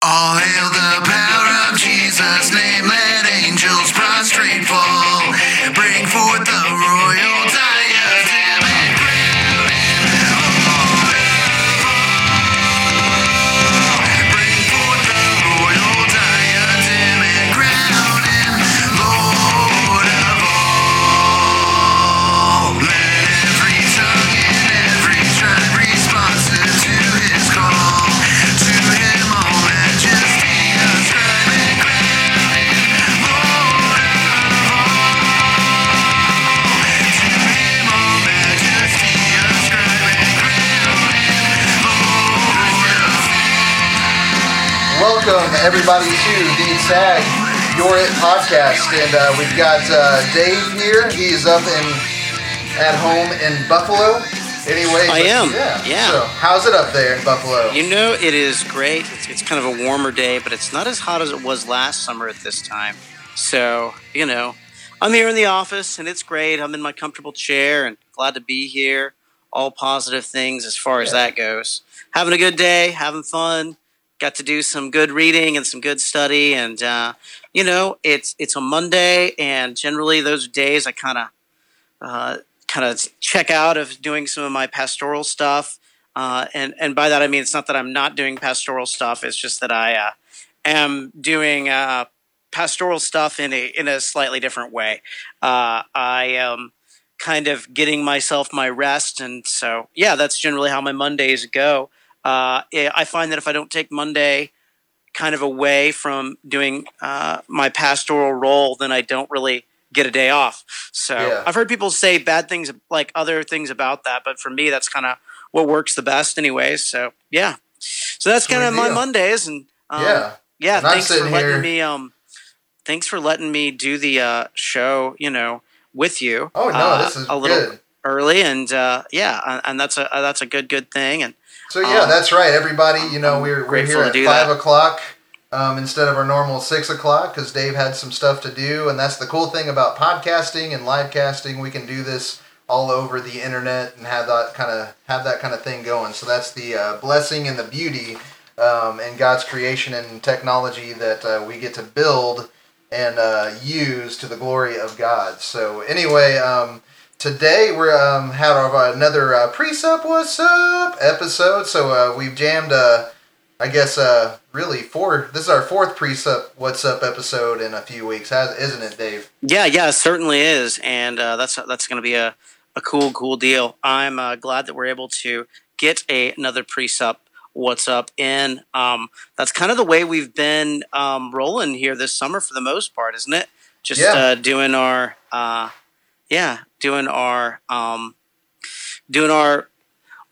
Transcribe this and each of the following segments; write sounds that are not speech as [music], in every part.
All hail everybody to the Tag Your It podcast, and uh, we've got uh, Dave here. He's up in at home in Buffalo. Anyway, I am, Yeah. yeah. So, how's it up there in Buffalo? You know, it is great. It's, it's kind of a warmer day, but it's not as hot as it was last summer at this time. So, you know, I'm here in the office and it's great. I'm in my comfortable chair and glad to be here. All positive things as far as Yeah. that goes. Having a good day, having fun. Got to do some good reading and some good study, and uh, you know, it's it's a Monday, and generally those days I kind of uh, kind of check out of doing some of my pastoral stuff. Uh, and and by that I mean it's not that I'm not doing pastoral stuff. It's just that I uh, am doing uh, pastoral stuff in a in a slightly different way. Uh, I am kind of getting myself my rest, and so yeah, that's generally how my Mondays go. Uh, I I find that if I don't take Monday kind of away from doing uh, my pastoral role, then I don't really get a day off. So Yeah. I've heard people say bad things, like other things about that, but for me, that's kind of what works the best, anyways. So yeah, so that's kind of my. Mondays, and um, yeah. yeah. And Thanks for letting here- me um, thanks for letting me do the uh, show. You know, with you. Oh no, uh, this is a little good. early, and uh, yeah, and, and that's a that's a good good thing, and So yeah, um, that's right, everybody. You know, I'm we're we're here at five that. o'clock um, instead of our normal six o'clock because Dave had some stuff to do, and that's the cool thing about podcasting and live casting. We can do this all over the internet and have that kind of have that kind of thing going. So that's the uh, blessing and the beauty um, and God's creation and technology that uh, we get to build and uh, use to the glory of God. So anyway. Um, Today we're um, had our another uh, Presupp what's up episode. So uh, we've jammed uh, I guess uh, really four. This is our fourth Presupp what's up episode in a few weeks, isn't it, Dave? Yeah, yeah, it certainly is, and uh, that's that's going to be a, a cool, cool deal. I'm uh, glad that we're able to get a, another Presupp. What's up? In um, that's kind of the way we've been um, rolling here this summer for the most part, isn't it? Just Yeah. uh, doing our, uh, yeah, doing our, um, doing our,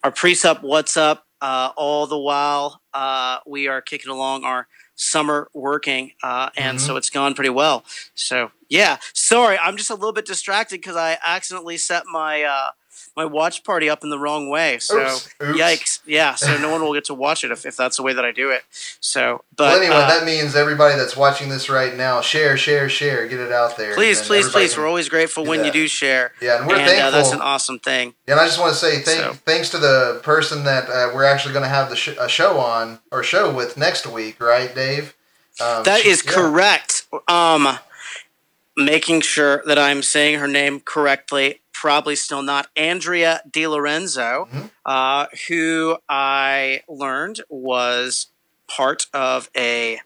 our Presupp. What's up? Uh, all the while uh, we are kicking along our summer working, uh, and so it's gone pretty well. So yeah, sorry, I'm just a little bit distracted because I accidentally set my uh, my watch party up in the wrong way. So Oops. Oops. yikes, yeah. So no one will get to watch it if, if that's the way that I do it. So, but well, anyway, uh, that means everybody that's watching this right now, share, share, share, get it out there. please, please, please, we're always grateful when you do share. Yeah, and we're and uh, thankful. that's an awesome thing. And I just want to say thank, So- thanks to the person that uh, we're actually going to have the sh- a show on or show with next week, right, Dave? Um, That she- is yeah. correct. Um, making sure that I'm saying her name correctly. Probably still not Andrea Di Lorenzo, Mhm. uh, who I learned was part of a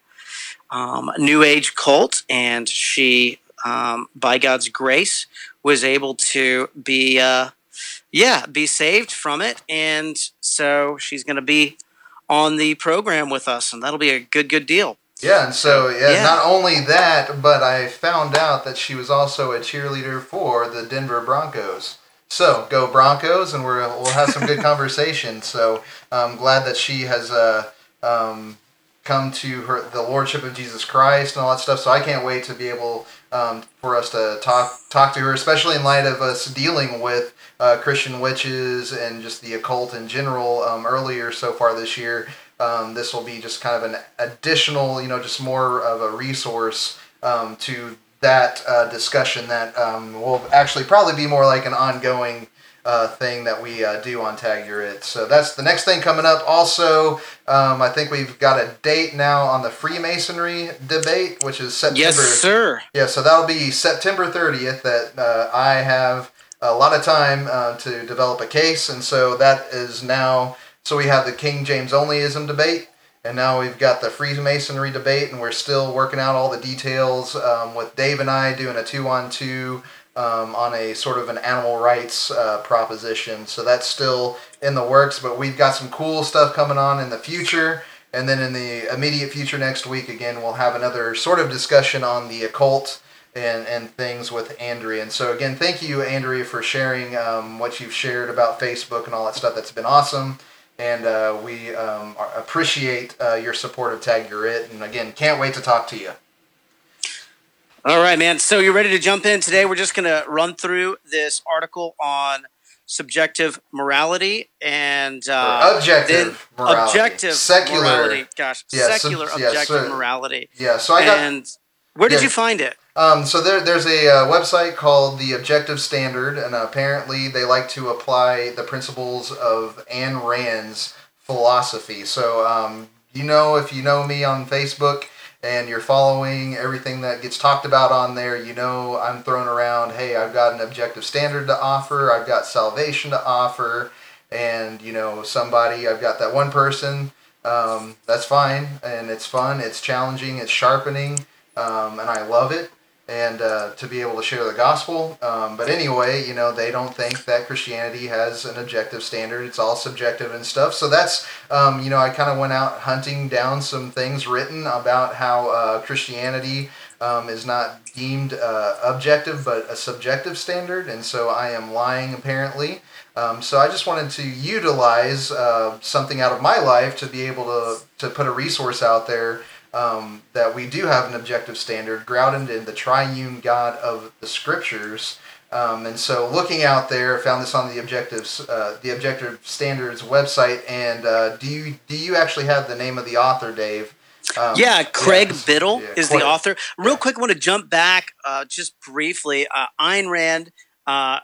um, New Age cult, and she, um, by God's grace, was able to be, uh, yeah, be saved from it, and so she's going to be on the program with us, and that'll be a good, good deal. Yeah, and so yeah, Yeah. not only that, but I found out that she was also a cheerleader for the Denver Broncos. So go Broncos, and we're, we'll have some good [laughs] conversation. So I'm glad that she has uh, um, come to her the lordship of Jesus Christ and all that stuff. So I can't wait to be able um, for us to talk talk to her, especially in light of us dealing with uh, Christian witches and just the occult in general um, earlier so far this year. Um, this will be just kind of an additional, you know, just more of a resource um, to that uh, discussion that um, will actually probably be more like an ongoing uh, thing that we uh, do on Tag Your It. So that's the next thing coming up. Also, um, I think we've got a date now on the Freemasonry debate, which is September. Yes, sir. Yeah, so that'll be September 30th that uh, I have a lot of time uh, to develop a case, and so that is now. So we have the King James Onlyism debate, and now we've got the Freemasonry debate, and we're still working out all the details um, with Dave and I doing a two on two on a sort of an animal rights uh, proposition. So that's still in the works, but we've got some cool stuff coming on in the future. And then in the immediate future next week, again, we'll have another sort of discussion on the occult and, and things with Andrea. And so, again, thank you, Andrea, for sharing um, what you've shared about Facebook and all that stuff. That's been awesome. And uh, we um, appreciate uh, your support of Tag Your It. And again, can't wait to talk to you. All right, man. So you ready to jump in today? We're just going to run through this article on subjective morality and uh, objective morality. objective Secular. morality. Gosh, Yeah, sub- secular yeah, objective so- morality. Yeah, so I got. and where did yeah. you find it? Um, so there, there's a uh, website called the Objective Standard, and apparently they like to apply the principles of Ayn Rand's philosophy. So um, you know, if you know me on Facebook and you're following everything that gets talked about on there, you know I'm throwing around, hey, I've got an objective standard to offer, I've got salvation to offer, and you know somebody, I've got that one person. Um, that's fine, and it's fun, it's challenging, it's sharpening, um, and I love it and uh, to be able to share the gospel. Um, but anyway, you know, they don't think that Christianity has an objective standard. It's all subjective and stuff. So that's, um, you know, I kind of went out hunting down some things written about how uh, Christianity um, is not deemed uh, objective but a subjective standard. And so I am lying apparently. Um, so I just wanted to utilize uh, something out of my life to be able to, to put a resource out there um, that we do have an objective standard grounded in the triune God of the Scriptures. Um, and so, looking out there, found this on the objectives, uh, the Objective Standards website. And uh, do you do you actually have the name of the author, Dave? Um, Yeah, Craig yes. Biddle Yeah, is Craig- the author. Real yeah. quick, I want to jump back uh, just briefly. Uh, Ayn Rand uh,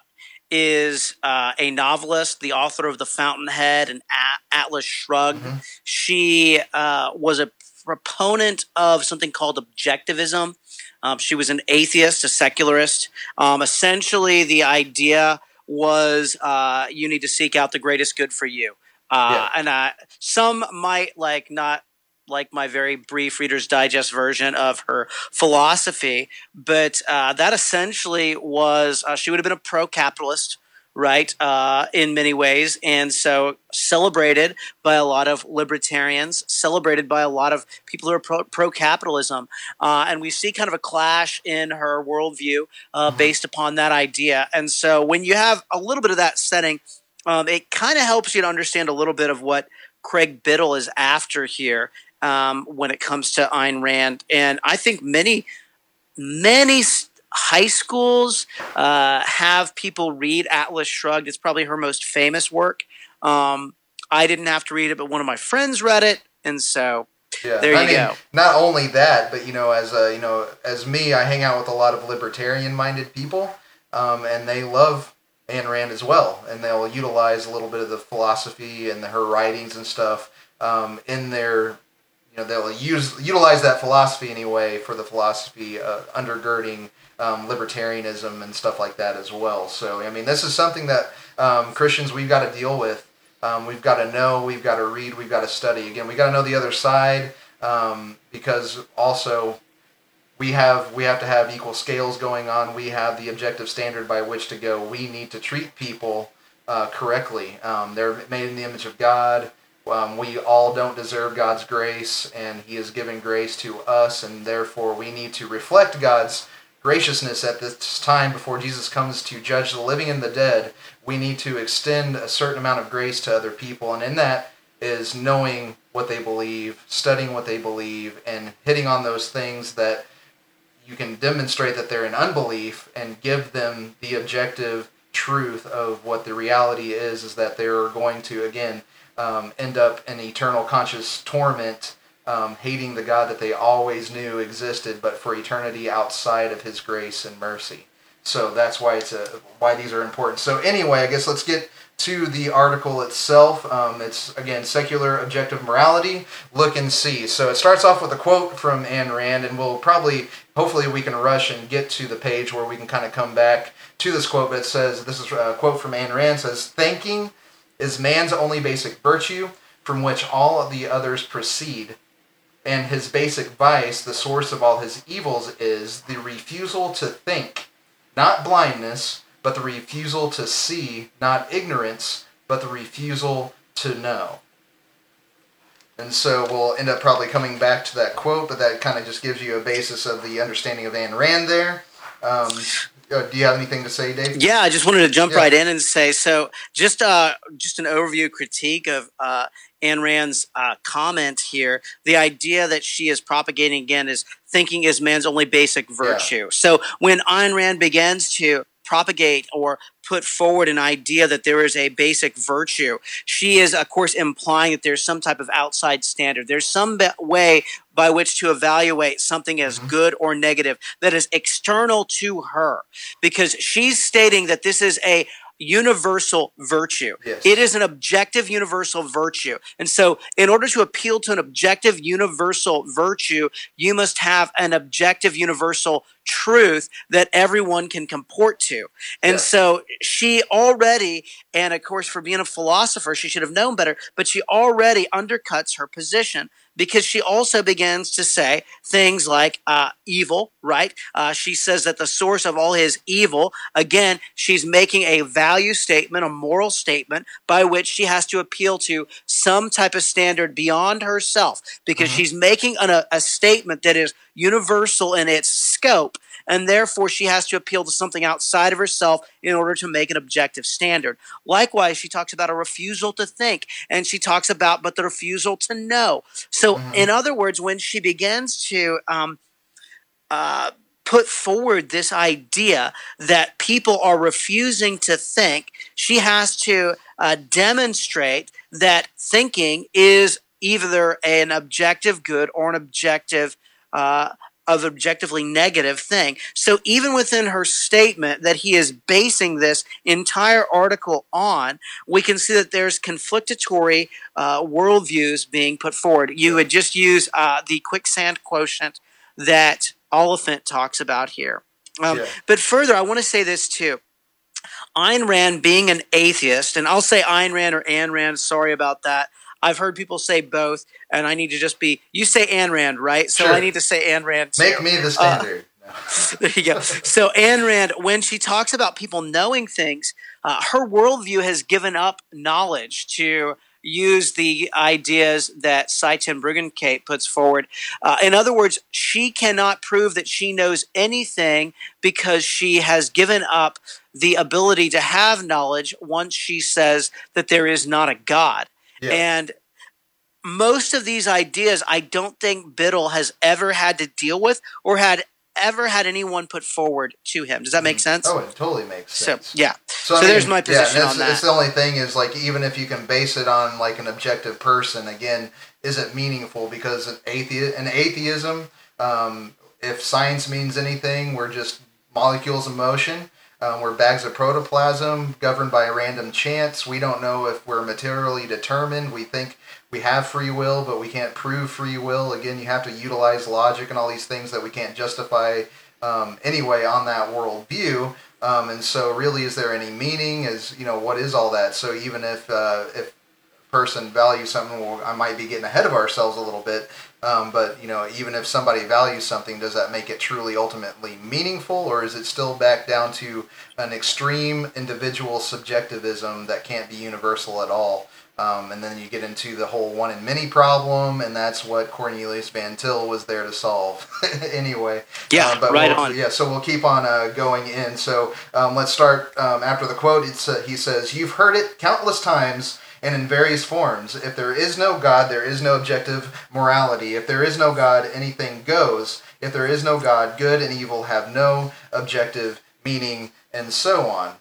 is uh, a novelist, the author of The Fountainhead and A- Atlas Shrugged. Mhm. She uh, was a proponent of something called objectivism. Um, she was an atheist, a secularist. Um, essentially, the idea was uh, you need to seek out the greatest good for you. Uh, And uh, some might like not like my very brief Reader's Digest version of her philosophy, but uh, that essentially was uh, she would have been a pro-capitalist, right, uh, in many ways, and so celebrated by a lot of libertarians, celebrated by a lot of people who are pro- pro-capitalism, uh, and we see kind of a clash in her worldview uh, based upon that idea. And so when you have a little bit of that setting, um, it kind of helps you to understand a little bit of what Craig Biddle is after here um, when it comes to Ayn Rand. And I think many, many high schools uh, have people read Atlas Shrugged. It's probably her most famous work. Um, I didn't have to read it, but one of my friends read it. And so, Yeah. There I you mean, go. Not only that, but you know, as a, you know, as me, I hang out with a lot of libertarian-minded people, um, and they love Ayn Rand as well, and they'll utilize a little bit of the philosophy and her writings and stuff um, in their, you know, they'll use utilize that philosophy anyway for the philosophy uh, undergirding um, libertarianism and stuff like that as well. So, I mean, this is something that um, Christians we've got to deal with. Um, we've got to know, we've got to read, we've got to study. Again, we got to know the other side um, because also we have we have to have equal scales going on. We have the objective standard by which to go. We need to treat people uh, correctly. Um, they're made in the image of God. Um, we all don't deserve God's grace, and He has given grace to us, and therefore we need to reflect God's graciousness at this time before Jesus comes to judge the living and the dead. We need to extend a certain amount of grace to other people, and in that is knowing what they believe, studying what they believe, and hitting on those things that you can demonstrate that they're in unbelief and give them the objective truth of what the reality is is that they're going to again um, end up in eternal conscious torment um, hating the god that they always knew existed but for eternity outside of his grace and mercy So that's why it's a why these are important. So anyway, I guess let's get to the article itself. Um, it's again secular objective morality. Look and see. So it starts off with a quote from Ayn Rand, and we'll probably, hopefully, we can rush and get to the page where we can kind of come back to this quote. But it says this is a quote from Ayn Rand. Says thinking is man's only basic virtue, from which all of the others proceed. And his basic vice, the source of all his evils, is the refusal to think, not blindness, but the refusal to see, not ignorance, but the refusal to know. And so we'll end up probably coming back to that quote, but that kind of just gives you a basis of the understanding of Ayn Rand there. Um, uh, do you have anything to say, Dave? Yeah, I just wanted to jump Yeah. right in and say so. Just uh, just an overview critique of uh, Ayn Rand's uh, comment here. The idea that she is propagating again is thinking is man's only basic virtue. So when Ayn Rand begins to propagate or put forward an idea that there is a basic virtue, she is, of course, implying that there's some type of outside standard. There's some be- way by which to evaluate something as good or negative that is external to her because she's stating that this is a universal virtue. Yes. It is an objective universal virtue. And so, in order to appeal to an objective universal virtue, you must have an objective universal truth that everyone can comport to. And Yes. so, she already, and of course, for being a philosopher, she should have known better, but she already undercuts her position because she also begins to say things like uh, evil, right? Uh, she says that the source of all his evil, again, she's making a value statement, a moral statement by which she has to appeal to some type of standard beyond herself because she's making an, a, a statement that is universal in its scope. And therefore, she has to appeal to something outside of herself in order to make an objective standard. Likewise, she talks about a refusal to think, and she talks about but the refusal to know. So, in other words, when she begins to um, uh, put forward this idea that people are refusing to think, she has to uh, demonstrate that thinking is either an objective good or an objective uh, of objectively negative thing. So even within her statement that he is basing this entire article on, we can see that there's conflictatory uh, worldviews being put forward. You would just use uh, the quicksand quotient that Oliphint talks about here. Um, Yeah. But further, I want to say this too. Ayn Rand being an atheist, and I'll say Ayn Rand or Anne Rand, sorry about that. I've heard people say both, and I need to just be. You say Anne Rand, right? So Sure. I need to say Anne Rand too. Make me the standard. No. [laughs] there you go. So Ayn Rand, when she talks about people knowing things, uh, her worldview has given up knowledge to use the ideas that Sye Ten Bruggencate puts forward. Uh, in other words, she cannot prove that she knows anything because she has given up the ability to have knowledge once she says that there is not a God. Yeah. And most of these ideas, I don't think Biddle has ever had to deal with or had ever had anyone put forward to him. Does that make sense? Oh, it totally makes so sense. yeah. So, So, I there's mean, my yeah, position and on that's, It's the only thing is like even if you can base it on like an objective person, again, isn't meaningful because an atheist, an atheism, um, if science means anything, we're just molecules of motion. Um, we're bags of protoplasm governed by random chance. We don't know if we're materially determined. We think we have free will, but we can't prove free will. Again, you have to utilize logic and all these things that we can't justify um, anyway on that worldview. Um, and so, really, is there any meaning? Is you know what is all that? So even if uh, if person values something, well, I might be getting ahead of ourselves a little bit. Um, but you know, even if somebody values something, does that make it truly ultimately meaningful, or is it still back down to an extreme individual subjectivism that can't be universal at all? Um, and then you get into the whole one in many problem, and that's what Cornelius Van Til was there to solve. [laughs] anyway, Yeah, uh, but right we'll, on. Yeah, so we'll keep on uh, going in. So um, let's start um, after the quote. It's, uh, he says, "You've heard it countless times." And in various forms. If there is no God, there is no objective morality. If there is no God, anything goes. If there is no God, good and evil have no objective meaning, and so on.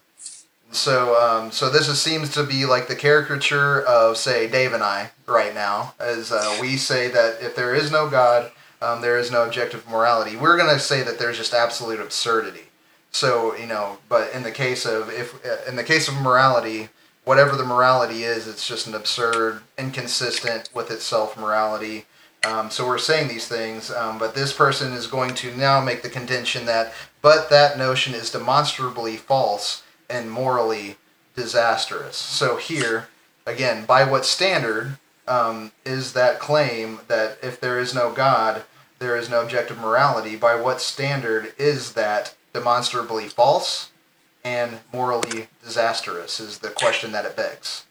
So, um, so this is, seems to be like the caricature of, say, Dave and I right now, as uh, we say that if there is no God, um, there is no objective morality. We're going to say that there's just absolute absurdity. So you know, but in the case of if in the case of morality, whatever the morality is, it's just an absurd, inconsistent with itself morality. Um, so we're saying these things, um, but this person is going to now make the contention that, but that notion is demonstrably false and morally disastrous. So here, again, by what standard um, is that claim that if there is no God, there is no objective morality? By what standard is that demonstrably false and morally disastrous? Is the question that it begs.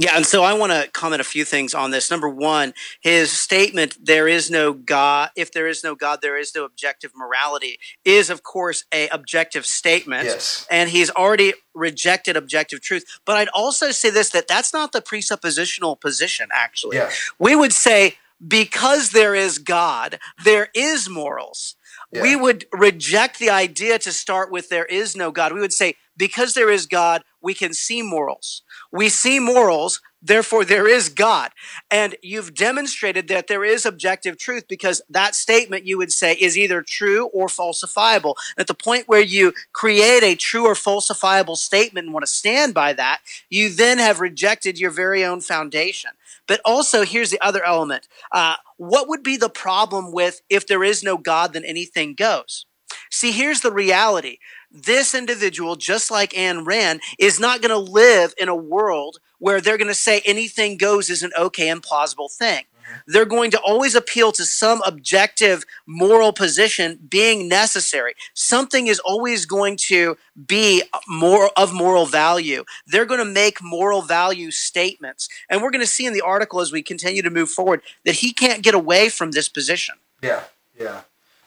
Yeah, and so I want to comment a few things on this. Number one, his statement, there is no God, if there is no God, there is no objective morality, is of course a objective statement. Yes. And he's already rejected objective truth. But I'd also say this that that's not the presuppositional position, actually. Yeah. We would say, because there is God, there is morals. We would reject the idea to start with there is no God. We would say, because there is God, we can see morals. We see morals, therefore there is God. And you've demonstrated that there is objective truth because that statement you would say is either true or falsifiable. At the point where you create a true or falsifiable statement and want to stand by that, you then have rejected your very own foundation. But also, here's the other element. Uh, what would be the problem with if there is no God, then anything goes? See, here's the reality. This individual, just like Anne Rand, is not going to live in a world where they're going to say anything goes is an okay and plausible thing. They're going to always appeal to some objective moral position being necessary. Something is always going to be more of moral value. They're going to make moral value statements. And we're going to see in the article as we continue to move forward that he can't get away from this position. Yeah, yeah.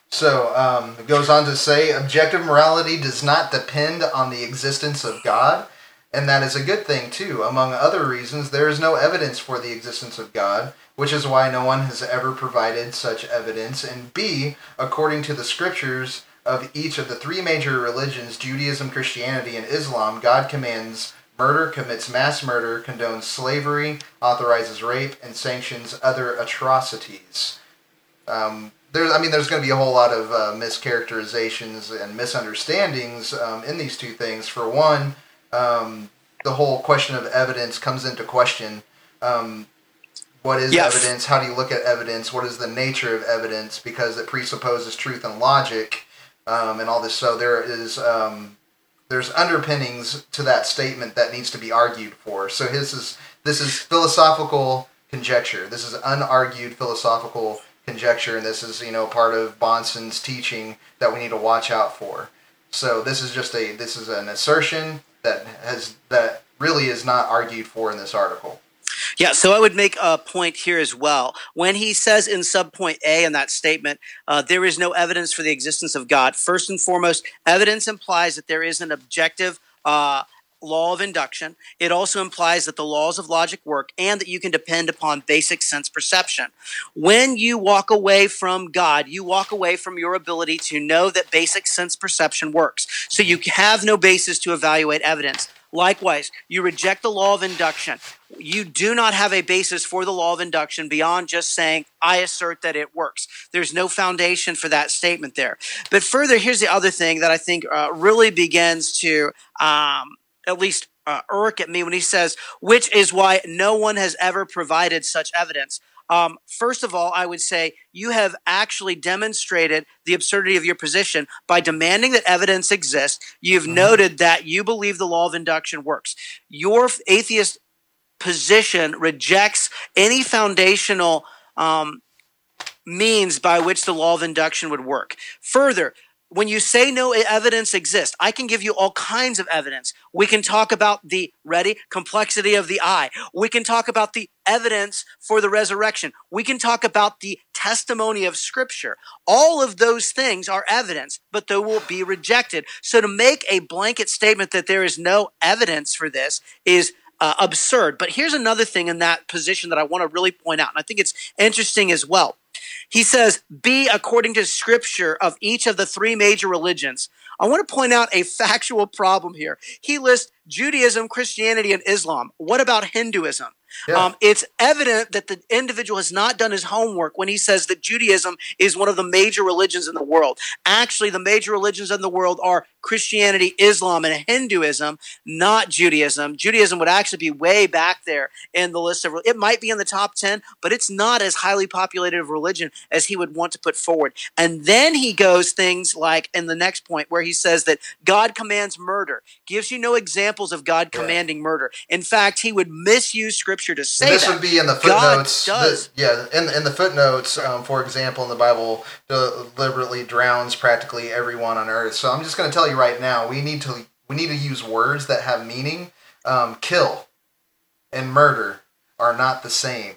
So um, it goes on to say objective morality does not depend on the existence of God, and that is a good thing too. Among other reasons, there is no evidence for the existence of God, which is why no one has ever provided such evidence. And B, according to the scriptures of each of the three major religions Judaism, Christianity, and Islam, God commands murder, commits mass murder, condones slavery, authorizes rape, and sanctions other atrocities. Um, there's, I mean, there's going to be a whole lot of uh, mischaracterizations and misunderstandings um, in these two things. For one, um, the whole question of evidence comes into question. Um, what is Yes. evidence? How do you look at evidence? What is the nature of evidence? Because it presupposes truth and logic, um, and all this. So there is um, there's underpinnings to that statement that needs to be argued for. So his is this is philosophical conjecture. This is unargued philosophical conjecture, and this is you know part of Bahnsen's teaching that we need to watch out for. So this is just a this is an assertion that has that really is not argued for in this article. Yeah, so I would make a point here as well. When he says in subpoint A in that statement, uh, there is no evidence for the existence of God, first and foremost, evidence implies that there is an objective uh, law of induction. It also implies that the laws of logic work and that you can depend upon basic sense perception. When you walk away from God, you walk away from your ability to know that basic sense perception works. So you have no basis to evaluate evidence. Likewise, you reject the law of induction. You do not have a basis for the law of induction beyond just saying, I assert that it works. There's no foundation for that statement there. But further, here's the other thing that I think uh, really begins to um, at least uh, irk at me when he says, which is why no one has ever provided such evidence. Um, first of all, I would say you have actually demonstrated the absurdity of your position by demanding that evidence exists. You've noted that you believe the law of induction works. Your atheist position rejects any foundational um, means by which the law of induction would work. Further, when you say no evidence exists, I can give you all kinds of evidence. We can talk about the ready complexity of the eye. We can talk about the evidence for the resurrection. We can talk about the testimony of scripture. All of those things are evidence, but they will be rejected. So to make a blanket statement that there is no evidence for this is uh, absurd. But here's another thing in that position that I want to really point out, and I think it's interesting as well. He says, be according to scripture of each of the three major religions. I want to point out a factual problem here. He lists Judaism, Christianity, and Islam. What about Hinduism? Yeah. Um, it's evident that the individual has not done his homework when he says that Judaism is one of the major religions in the world. Actually, the major religions in the world are Christianity, Islam, and Hinduism, not Judaism. Judaism would actually be way back there in the list of. It might be in the top ten, but it's not as highly populated of religion as he would want to put forward. And then he goes things like in the next point where he says that God commands murder, gives you no examples of God Yeah. commanding murder. In fact, he would misuse Scripture to say And this that. would be in the God footnotes. does. The- yeah, in, in the footnotes, um, for example, in the Bible, deliberately drowns practically everyone on earth. So I'm just going to tell you right now, we need to we need to use words that have meaning. Um, kill and murder are not the same.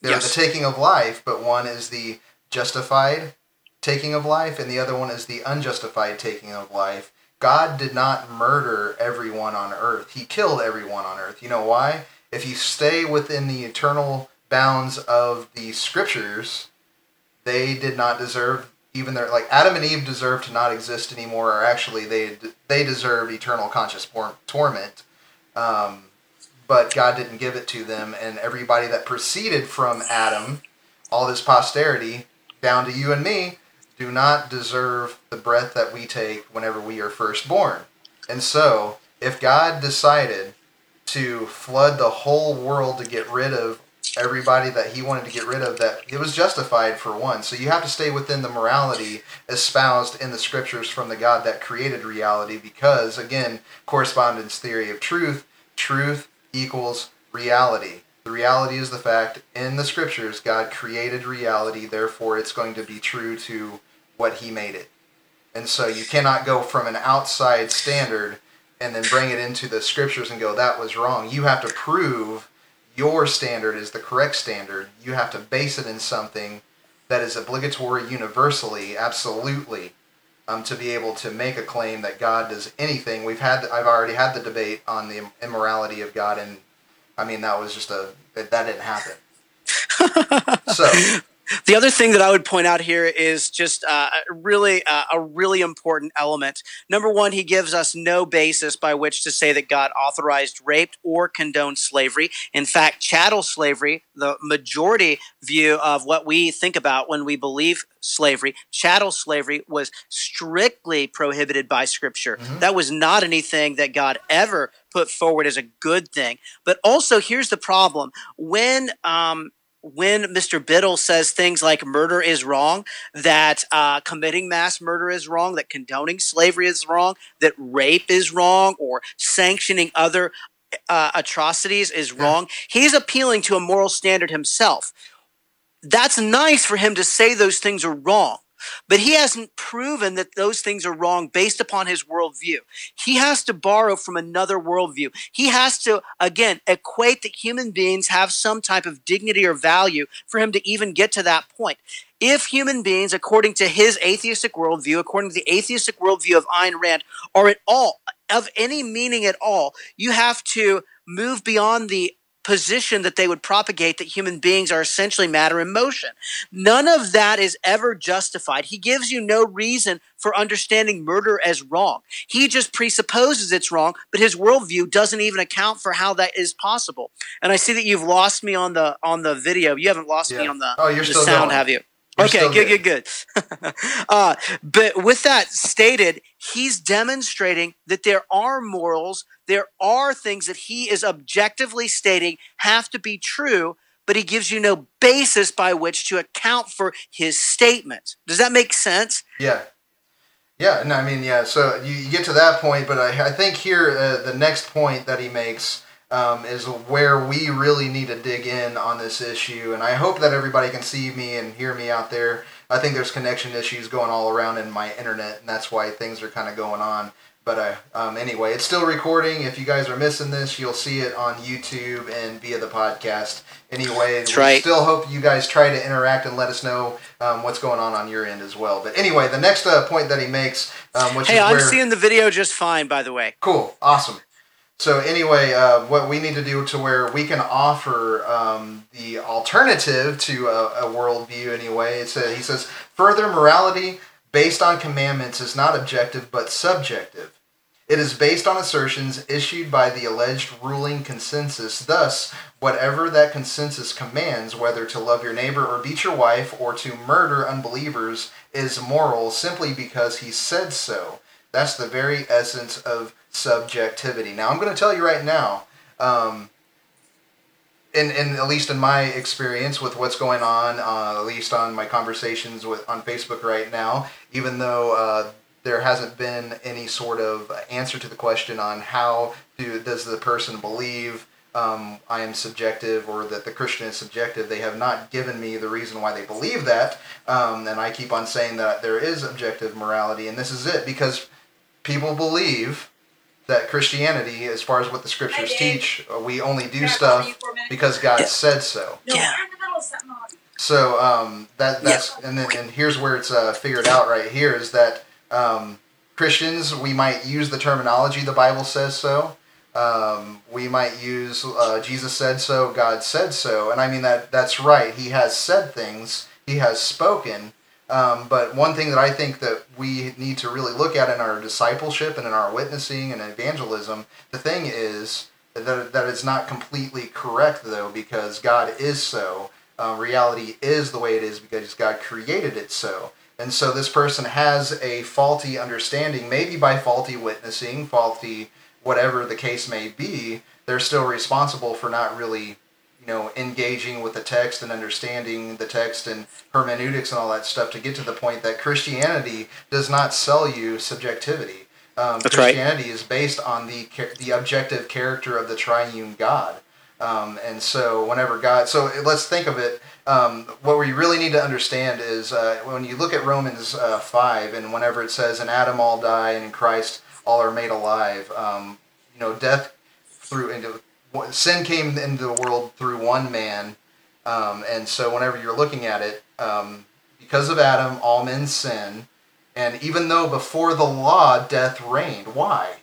They're Yes. the taking of life, but one is the justified taking of life, and the other one is the unjustified taking of life. God did not murder everyone on earth. He killed everyone on earth. You know why? If you stay within the eternal bounds of the scriptures, they did not deserve even their like Adam and Eve deserve to not exist anymore, or actually they they deserve eternal conscious tor- torment. Um, but God didn't give it to them, and everybody that proceeded from Adam, all this posterity down to you and me, do not deserve the breath that we take whenever we are first born. And so, if God decided to flood the whole world to get rid of everybody that he wanted to get rid of, that it was justified for one. So you have to stay within the morality espoused in the scriptures from the God that created reality, because again, correspondence theory of truth, truth equals reality. The reality is the fact in the scriptures God created reality, therefore it's going to be true to what he made it. And so you cannot go from an outside standard and then bring it into the scriptures and go, that was wrong. You have to prove your standard is the correct standard. You have to base it in something that is obligatory universally, absolutely, um, to be able to make a claim that God does anything. We've had, I've already had the debate on the immorality of God, and I mean that was just a that, that didn't happen. [laughs] so The other thing that I would point out here is just uh, really uh, a really important element. Number one, he gives us no basis by which to say that God authorized rape or condoned slavery. In fact, chattel slavery, the majority view of what we think about when we believe slavery, chattel slavery was strictly prohibited by Scripture. Mhm. That was not anything that God ever put forward as a good thing. But also, here's the problem: when um, when Mr. Biddle says things like murder is wrong, that uh, committing mass murder is wrong, that condoning slavery is wrong, that rape is wrong, or sanctioning other uh, atrocities is Yeah. wrong, he's appealing to a moral standard himself. That's nice for him to say those things are wrong. But he hasn't proven that those things are wrong based upon his worldview. He has to borrow from another worldview. He has to, again, equate that human beings have some type of dignity or value for him to even get to that point. If human beings, according to his atheistic worldview, according to the atheistic worldview of Ayn Rand, are at all of any meaning at all, you have to move beyond the position that they would propagate that human beings are essentially matter in motion. None of that is ever justified. He gives you no reason for understanding murder as wrong. He just presupposes it's wrong, but his worldview doesn't even account for how that is possible. And I see that you've lost me on the on the video. You haven't lost me on the, Oh, you're the still sound, going. have you? Okay, good, good. good, good. [laughs] uh, but with that stated, he's demonstrating that there are morals, there are things that he is objectively stating have to be true, but he gives you no basis by which to account for his statement. Does that make sense? Yeah. Yeah, no, I mean, yeah. So you, you get to that point, but I, I think here uh, the next point that he makes um, is where we really need to dig in on this issue. And I hope that everybody can see me and hear me out there. I think there's connection issues going all around in my internet, and that's why things are kind of going on. But uh, um, anyway, it's still recording. If you guys are missing this, you'll see it on YouTube and via the podcast. Anyway, That's we right. still hope you guys try to interact and let us know um, what's going on on your end as well. But anyway, the next uh, point that he makes, um, which Hey, is I'm where seeing the video just fine, by the way. cool, awesome. So anyway, uh, what we need to do to where we can offer um, the alternative to a, a worldview anyway. It says he says further morality based on commandments is not objective but subjective. It is based on assertions issued by the alleged ruling consensus. Thus, whatever that consensus commands, whether to love your neighbor or beat your wife or to murder unbelievers, is moral simply because he said so. That's the very essence of subjectivity. Now, I'm going to tell you right now, um, in, in at least in my experience with what's going on, uh, at least on my conversations with on Facebook right now, even though uh, there hasn't been any sort of answer to the question on how do does the person believe um, I am subjective or that the Christian is subjective. They have not given me the reason why they believe that, um, and I keep on saying that there is objective morality, and this is it because people believe that Christianity, as far as what the scriptures teach, uh, we only do Can I call you stuff for a minute? because God Yeah. said so. Yeah. we're in the middle of something on. So um, that that's and then and here's where it's uh, figured out right here is that um, Christians we might use the terminology the Bible says so. Um, we might use uh, Jesus said so, God said so, and I mean that that's right. He has said things, he has spoken. Um, but one thing that I think that we need to really look at in our discipleship and in our witnessing and evangelism, the thing is that that is not completely correct though, because God is so uh, reality is the way it is because God created it so. And so this person has a faulty understanding, maybe by faulty witnessing, faulty whatever the case may be. They're still responsible for not really, you know, engaging with the text and understanding the text and hermeneutics and all that stuff to get to the point that Christianity does not sell you subjectivity. Um, That's right. Christianity is based on the the objective character of the triune God. Um, and so whenever God, so let's think of it. Um, what we really need to understand is uh, when you look at Romans uh, five, and whenever it says, "In Adam all die, and in Christ all are made alive," um, you know, death through into sin came into the world through one man, um, and so whenever you're looking at it, um, because of Adam, all men sin, and even though before the law death reigned, why?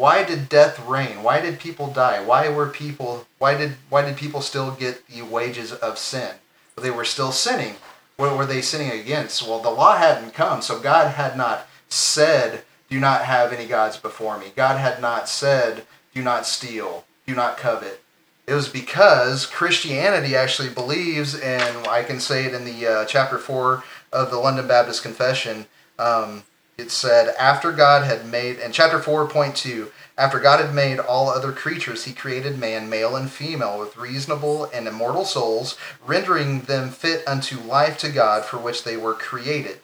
why did death reign? Why did people die? Why were people why did why did people still get the wages of sin? Well, they were still sinning. What were they sinning against? Well, the law hadn't come, so God had not said, "Do not have any gods before me." God had not said, "Do not steal, do not covet." It was because Christianity actually believes, and I can say it in the uh, chapter four of the London Baptist Confession. Um, it said, after God had made, in chapter 4.2, after God had made all other creatures, he created man, male and female, with reasonable and immortal souls, rendering them fit unto life to God for which they were created.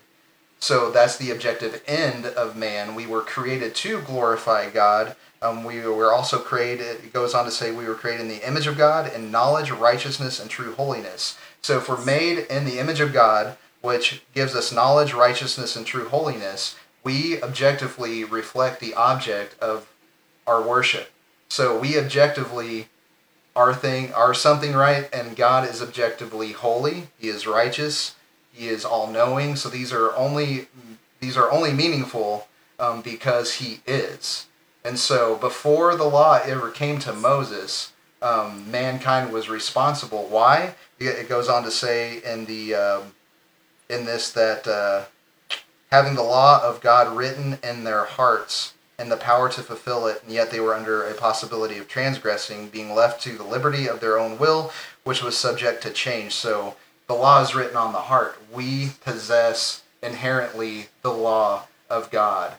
So that's the objective end of man. We were created to glorify God. Um, we were also created, it goes on to say, we were created in the image of God in knowledge, righteousness, and true holiness. So if we're made in the image of God, which gives us knowledge, righteousness, and true holiness, we objectively reflect the object of our worship. So we objectively are thing are something right, and God is objectively holy. He is righteous. He is all knowing. So these are only these are only meaningful um, because He is. And so before the law ever came to Moses, um, mankind was responsible. Why? It goes on to say in the um, in this that. Uh, having the law of God written in their hearts and the power to fulfill it, and yet they were under a possibility of transgressing, being left to the liberty of their own will, which was subject to change. So the law is written on the heart. We possess inherently the law of God.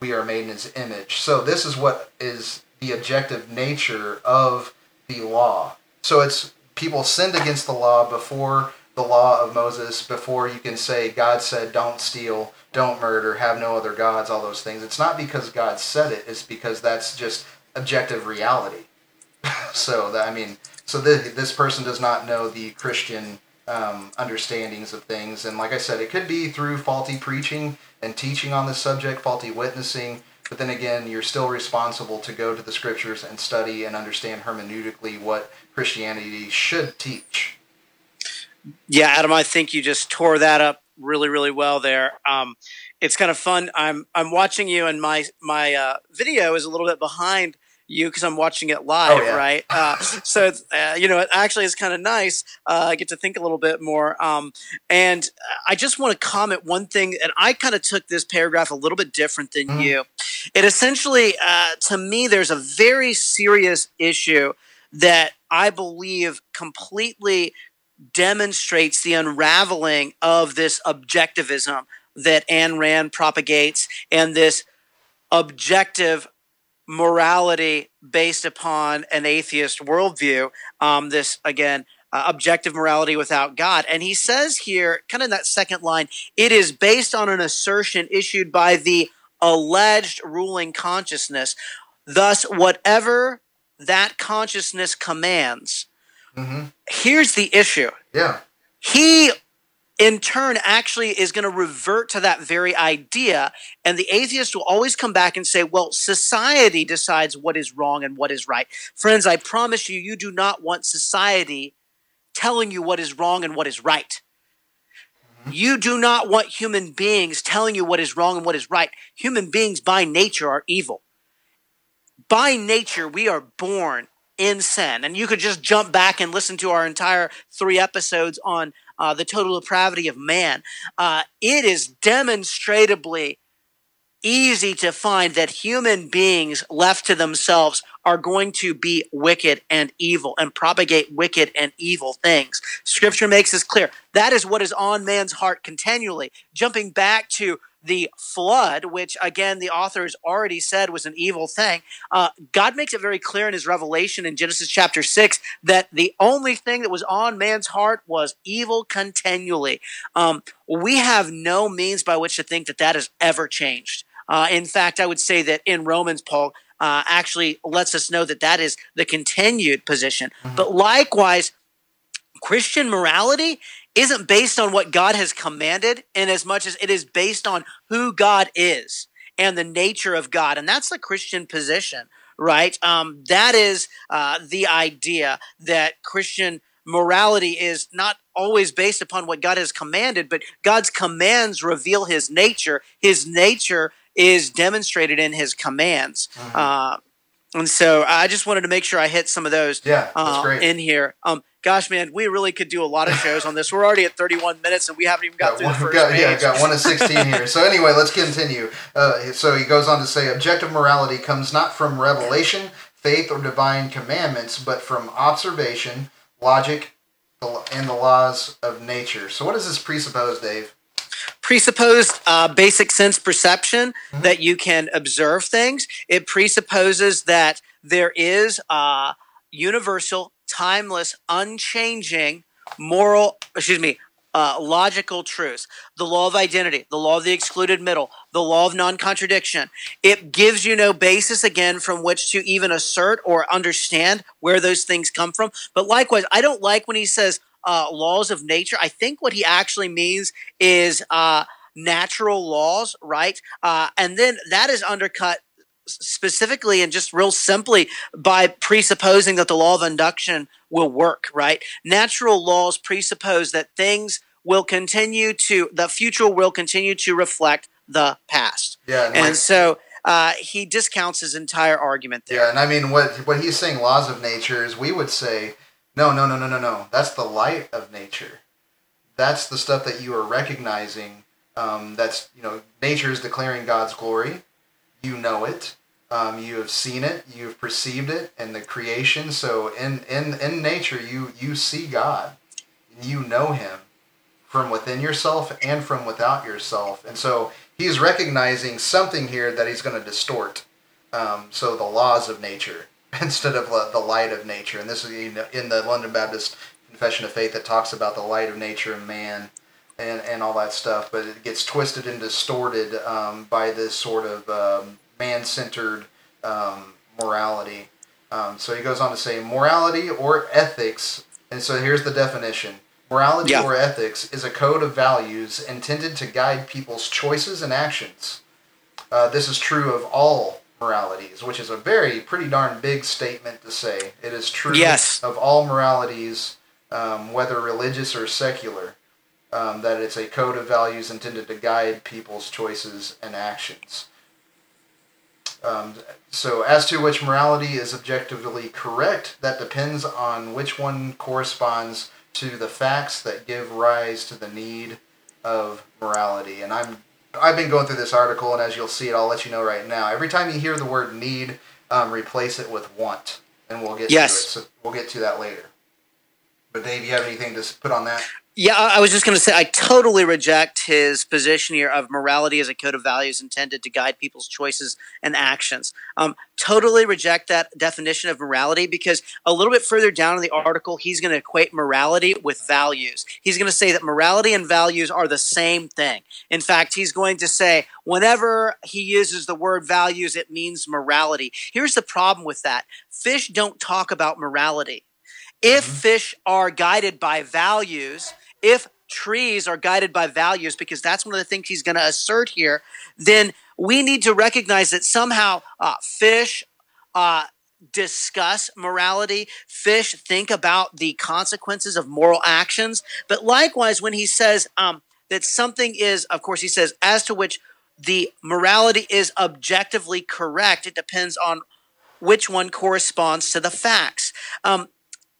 We are made in his image. So this is what is the objective nature of the law. So it's people sinned against the law before the law of Moses, before you can say God said don't steal, don't murder, have no other gods, all those things. It's not because God said it, it's because that's just objective reality. [laughs] so that I mean, so this, this person does not know the Christian um, understandings of things, and like I said, it could be through faulty preaching and teaching on the subject, faulty witnessing. But then again, you're still responsible to go to the scriptures and study and understand hermeneutically what Christianity should teach. Yeah, Adam, I think you just tore that up really, really well there. Um, it's kind of fun. I'm I'm watching you, and my my uh, video is a little bit behind you because I'm watching it live, Oh, yeah. right? Uh, [laughs] so it's uh, you know, it actually is kind of nice. Uh, I get to think a little bit more. Um, and I just want to comment one thing, and I kind of took this paragraph a little bit different than Mhm. you. It essentially, uh, to me, there's a very serious issue that I believe completely demonstrates the unraveling of this objectivism that Ayn Rand propagates and this objective morality based upon an atheist worldview. Um, this again, uh, objective morality without God. And he says here, kind of in that second line, it is based on an assertion issued by the alleged ruling consciousness. Thus, whatever that consciousness commands, hmm here's the issue. Yeah. He, in turn, actually is going to revert to that very idea. And the atheist will always come back and say, well, society decides what is wrong and what is right. Friends, I promise you, you do not want society telling you what is wrong and what is right. You do not want human beings telling you what is wrong and what is right. Human beings by nature are evil. By nature, we are born in sin. And you could just jump back and listen to our entire three episodes on uh, the total depravity of man. Uh, it is demonstrably easy to find that human beings left to themselves are going to be wicked and evil and propagate wicked and evil things. Scripture makes this clear. That is what is on man's heart continually. Jumping back to the flood, which again the author has already said was an evil thing, uh, God makes it very clear in his revelation in Genesis chapter 6 that the only thing that was on man's heart was evil continually. Um, we have no means by which to think that that has ever changed. Uh, in fact, I would say that in Romans, Paul uh, actually lets us know that that is the continued position. But likewise, Christian morality isn't based on what God has commanded, in as much as it is based on who God is and the nature of God. And that's the Christian position, right? Um, that is uh, the idea that Christian morality is not always based upon what God has commanded, but God's commands reveal his nature. His nature is demonstrated in his commands. Uh, and so I just wanted to make sure I hit some of those Yeah, uh, in here. Um, gosh, man, we really could do a lot of shows on this. We're already at 31 minutes and we haven't even got, Got through one, the first got, page. yeah, got one of [laughs] 16 here. So anyway, let's continue. Uh, so he goes on to say, objective morality comes not from revelation, faith, or divine commandments, but from observation, logic, and the laws of nature. So what does this presuppose, Dave? presupposed uh, basic sense perception that you can observe things. It presupposes that there is uh, universal, timeless, unchanging moral, excuse me, uh, logical truths. The law of identity, the law of the excluded middle, the law of non contradiction. It gives you no basis, again, from which to even assert or understand where those things come from. But likewise, I don't like when he says, uh, laws of nature. I think what he actually means is uh, natural laws, right? Uh, and then that is undercut specifically and just real simply by presupposing that the law of induction will work, right? Natural laws presuppose that things will continue to, the future will continue to reflect the past. Yeah, and like- And so uh, he discounts his entire argument there. Yeah, and I mean, what what he's saying, laws of nature, is we would say, no, no, no, no, no, no. That's the light of nature. That's the stuff that you are recognizing. Um, that's you know, nature is declaring God's glory. You know it. Um, you have seen it. You have perceived it in the creation. So in in in nature, you you see God. You know Him from within yourself and from without yourself. And so he's recognizing something here that he's going to distort um, so the laws of nature [laughs] instead of the light of nature. And this is in the London Baptist Confession of Faith that talks about the light of nature and man and, and all that stuff. But it gets twisted and distorted um, by this sort of um, man centered um, morality. Um, so he goes on to say morality or ethics. And so here's the definition. Morality Yeah. or ethics is a code of values intended to guide people's choices and actions. Uh, this is true of all moralities, which is a very pretty darn big statement to say. It is true Yes. of all moralities, um, whether religious or secular, um, that it's a code of values intended to guide people's choices and actions. Um, so, as to which morality is objectively correct, that depends on which one corresponds to the facts that give rise to the need of morality. And I'm I've been going through this article, and as you'll see it, I'll let you know right now. Every time you hear the word need, um, replace it with want, and we'll get Yes. to it. So we'll get to that later. But Dave, you have anything to put on that? Yeah, I was just going to say I totally reject his position here of morality as a code of values intended to guide people's choices and actions. Um, totally reject that definition of morality because a little bit further down in the article, he's going to equate morality with values. He's going to say that morality and values are the same thing. In fact, he's going to say whenever he uses the word values, it means morality. Here's the problem with that fish don't talk about morality. If fish are guided by values, if trees are guided by values, because that's one of the things he's going to assert here, then we need to recognize that somehow uh, fish uh, discuss morality. Fish think about the consequences of moral actions. But likewise, when he says um, that something is, of course, he says, as to which the morality is objectively correct, it depends on which one corresponds to the facts. Um,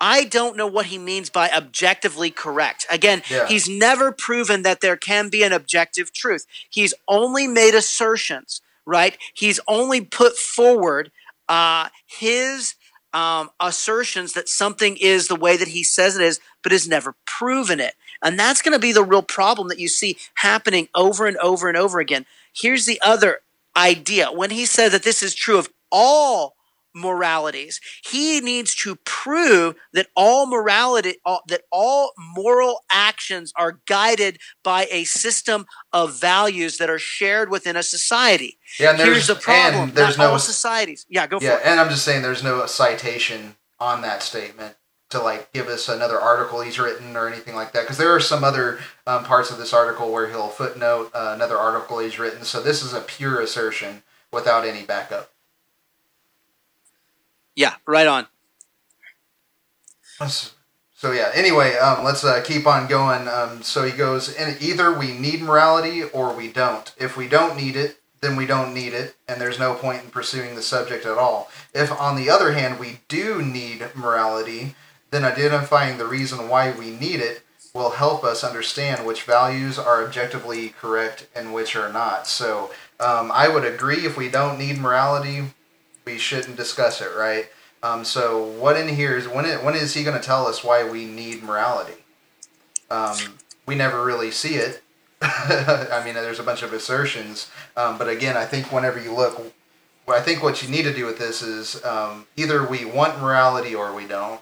I don't know what he means by objectively correct. Again, Yeah. he's never proven that there can be an objective truth. He's only made assertions, right? He's only put forward uh, his um, assertions that something is the way that he says it is, but has never proven it. And that's going to be the real problem that you see happening over and over and over again. Here's the other idea when he says that this is true of all moralities he needs to prove that all morality all, that all moral actions are guided by a system of values that are shared within a society Yeah, and here's there's the problem there's not no all societies yeah go for it. yeah, it and I'm just saying there's no citation on that statement to like give us another article he's written or anything like that because there are some other um, parts of this article where he'll footnote uh, another article he's written. So this is a pure assertion without any backup. Yeah right on So yeah. Anyway, um, let's uh, keep on going. Um, so he goes, either we need morality or we don't. If we don't need it, then we don't need it, and there's no point in pursuing the subject at all. If, on the other hand, we do need morality, then identifying the reason why we need it will help us understand which values are objectively correct and which are not. So um, I would agree if we don't need morality, we shouldn't discuss it, right? Um, so what in here is when it, when is he going to tell us why we need morality? Um, we never really see it. [laughs] I mean, there's a bunch of assertions, um, but again, I think whenever you look, I think what you need to do with this is um, either we want morality or we don't.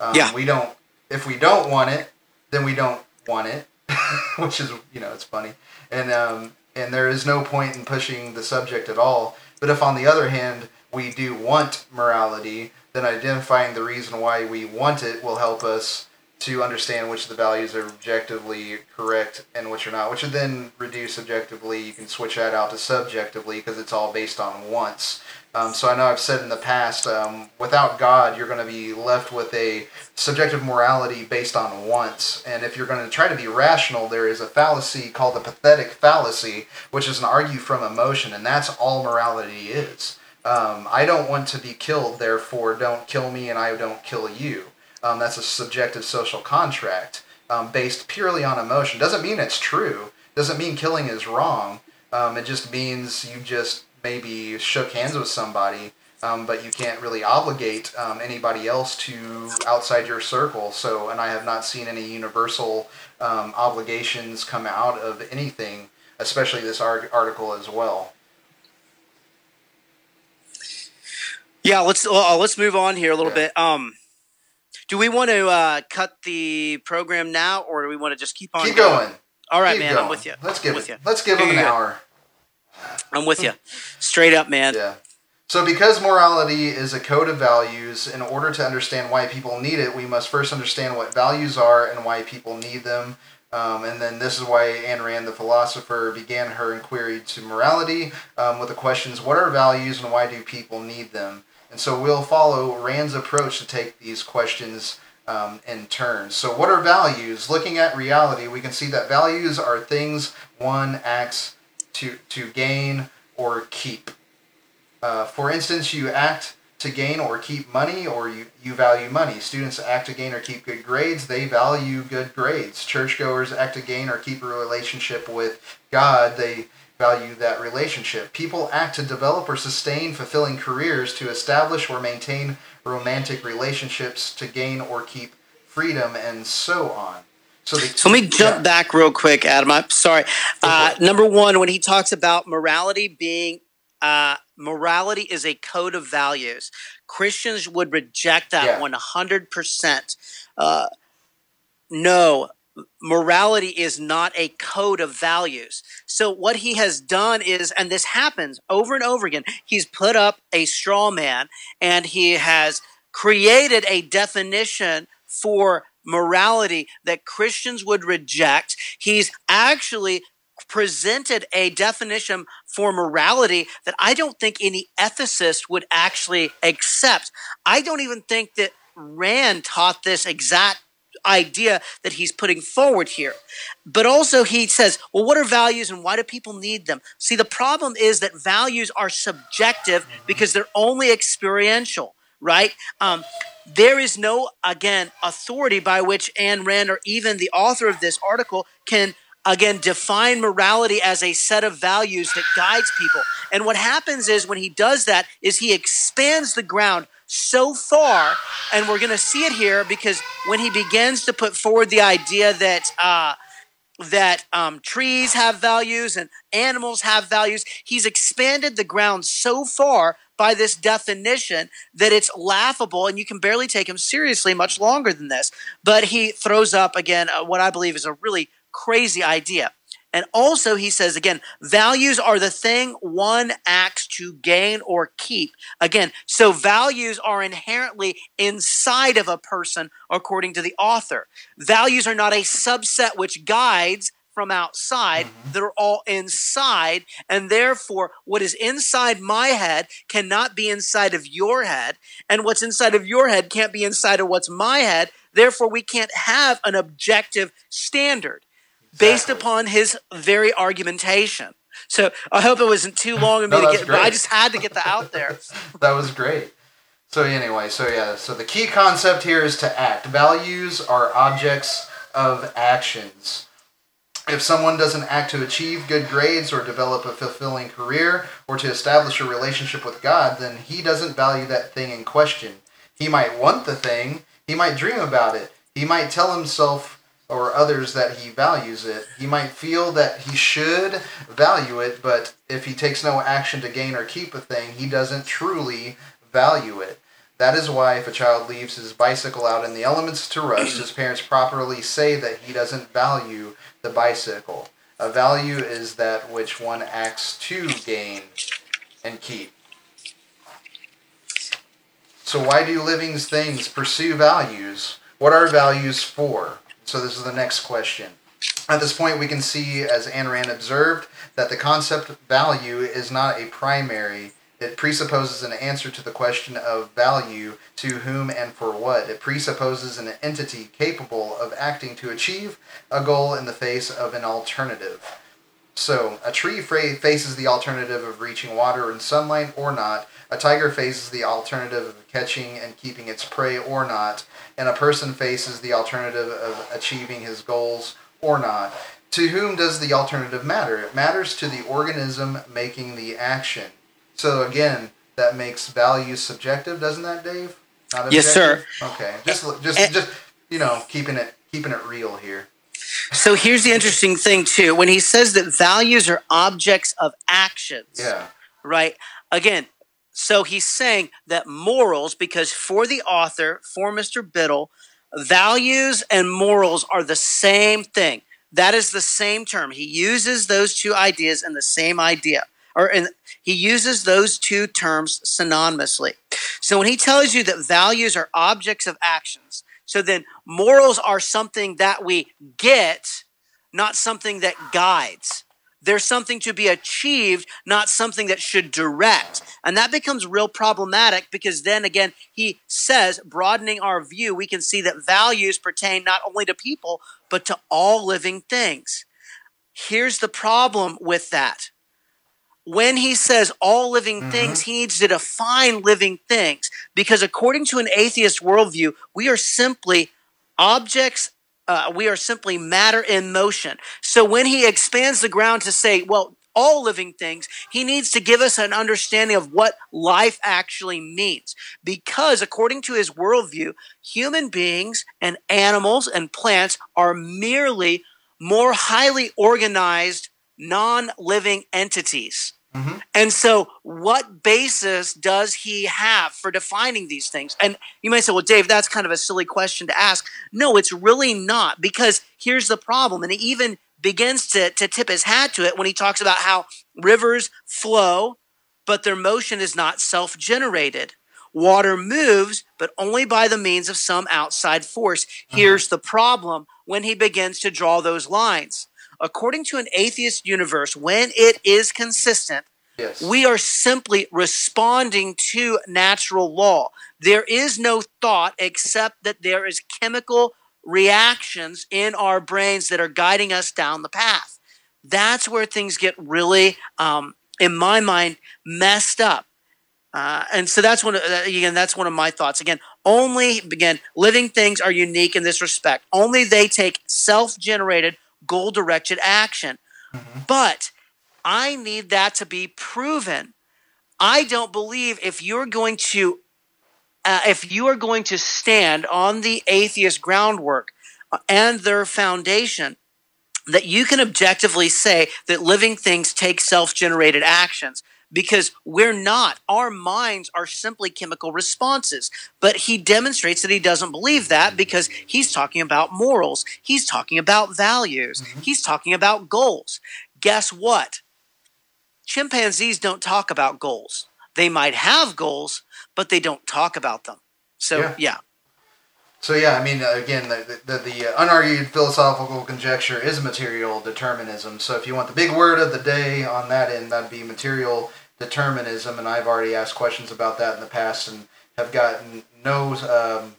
Um, Yeah. We don't. If we don't want it, then we don't want it, [laughs] which is you know it's funny, and um, and there is no point in pushing the subject at all. But if on the other hand we do want morality, then identifying the reason why we want it will help us to understand which of the values are objectively correct and which are not, which would then reduce objectively. You can switch that out to subjectively because it's all based on wants. Um, so I know I've said in the past, um, without God, you're going to be left with a subjective morality based on wants. And if you're going to try to be rational, there is a fallacy called the pathetic fallacy, which is an argue from emotion, and that's all morality is. Um, I don't want to be killed, therefore don't kill me and I don't kill you. Um, that's a subjective social contract um, based purely on emotion. Doesn't mean it's true. Doesn't mean killing is wrong. Um, it just means you just maybe shook hands with somebody, um, but you can't really obligate um, anybody else to outside your circle. So, and I have not seen any universal obligations come out of anything, especially this ar- article as well. Yeah, let's uh, let's move on here a little Yeah. bit. Um, do we want to uh, cut the program now, or do we want to just keep on Keep going. All right, Keep man, going. I'm with you. Let's I'm give with it. you. Let's give them an go. hour. I'm with you. Straight up, man. Yeah. So, because morality is a code of values, in order to understand why people need it, we must first understand what values are and why people need them. Um, and then this is why Ayn Rand, the philosopher, began her inquiry to morality um, with the questions what are values and why do people need them? And so we'll follow Rand's approach to take these questions um, in turn. So, what are values? Looking at reality, we can see that values are things one acts to, to gain or keep. Uh, for instance, you act to gain or keep money, or you, you value money. Students act to gain or keep good grades. They value good grades. Churchgoers act to gain or keep a relationship with God. They value that relationship. People act to develop or sustain fulfilling careers, to establish or maintain romantic relationships, to gain or keep freedom, and so on. So, the, So let me jump yeah. back real quick, Adam. I'm sorry. Uh, number one, when he talks about morality being uh, morality is a code of values, Christians would reject that Yeah. one hundred percent. Uh, No, morality is not a code of values. So what he has done is, and this happens over and over again. He's put up a straw man, and he has created a definition for morality that Christians would reject. He's actually presented a definition for morality that I don't think any ethicist would actually accept. I don't even think that Rand taught this exact idea that he's putting forward here. But also, he says, well, what are values and why do people need them? See, the problem is that values are subjective because they're only experiential, right? Um, there is no, again, authority by which Ayn Rand or even the author of this article can again define morality as a set of values that guides people and what happens is when he does that is he expands the ground so far and we're going to see it here because when he begins to put forward the idea that uh, that um, trees have values and animals have values he's expanded the ground so far by this definition that it's laughable and you can barely take him seriously much longer than this but he throws up again uh, what i believe is a really crazy idea. And also, he says again, values are the thing one acts to gain or keep. Again, so values are inherently inside of a person, according to the author. Values are not a subset which guides from outside, mm-hmm. they're all inside. And therefore, what is inside my head cannot be inside of your head. And what's inside of your head can't be inside of what's my head. Therefore, we can't have an objective standard based upon his very argumentation. So I hope it wasn't too long of me No, to get, but I just had to get that out there. [laughs] That was great. So anyway, so yeah, so the key concept here is to act. Values are objects of actions. If someone doesn't act to achieve good grades or develop a fulfilling career or to establish a relationship with God, then he doesn't value that thing in question. He might want the thing, he might dream about it, he might tell himself or others that he values it. He might feel that he should value it, but if he takes no action to gain or keep a thing, he doesn't truly value it. That is why if a child leaves his bicycle out in the elements to rust, his [clears throat] parents properly say that he doesn't value the bicycle. A value is that which one acts to gain and keep. So why do living things pursue values? What are values for? So this is the next question. At this point, we can see, as Ayn Rand observed, that the concept value is not a primary. It presupposes an answer to the question of value to whom and for what. It presupposes an entity capable of acting to achieve a goal in the face of an alternative. So, a tree fra- faces the alternative of reaching water and sunlight or not. A tiger faces the alternative of catching and keeping its prey or not. And a person faces the alternative of achieving his goals or not. To whom does the alternative matter? It matters to the organism making the action. So, again, that makes value subjective, doesn't that, Dave? Not Yes, sir. Okay. Just, just, just, you know, keeping it, keeping it real here. So here's the interesting thing too. When he says that values are objects of actions, Yeah. right? Again, so he's saying that morals, because for the author, for Mr. Biddle, values and morals are the same thing. That is the same term. He uses those two ideas in the same idea, or in, he uses those two terms synonymously. So when he tells you that values are objects of actions, so then morals are something that we get, not something that guides. There's something to be achieved, not something that should direct. And that becomes real problematic because then again, he says, broadening our view, we can see that values pertain not only to people, but to all living things. Here's the problem with that. When he says all living things, he needs to define living things because, according to an atheist worldview, we are simply objects uh, we are simply matter in motion. So when he expands the ground to say, well, all living things, he needs to give us an understanding of what life actually means. Because according to his worldview, human beings and animals and plants are merely more highly organized, non living entities. Mhm. And so, what basis does he have for defining these things? And you might say, well, Dave, that's kind of a silly question to ask. No, it's really not, because here's the problem. And he even begins to, to tip his hat to it when he talks about how rivers flow, but their motion is not self generated. Water moves, but only by the means of some outside force. Here's the problem when he begins to draw those lines. According to an atheist universe, when it is consistent, Yes. we are simply responding to natural law. There is no thought except that there is chemical reactions in our brains that are guiding us down the path. That's where things get really, um, in my mind, messed up. Uh, and so that's one of, uh, again that's one of my thoughts again only again living things are unique in this respect only they take self-generated goal-directed action. But i need that to be proven. I don't believe if you're going to uh, if you are going to stand on the atheist groundwork uh, and their foundation that you can objectively say that living things take self-generated actions because we're not. Our minds are simply chemical responses. But he demonstrates that he doesn't believe that because he's talking about morals. He's talking about values. Mm-hmm. He's talking about goals. Guess what? Chimpanzees don't talk about goals. They might have goals but they don't talk about them. So Yeah. yeah So yeah, I mean, again, the, the, the uh, unargued philosophical conjecture is material determinism. So if you want the big word of the day on that end, that'd be material determinism. And I've already asked questions about that in the past and have gotten no um,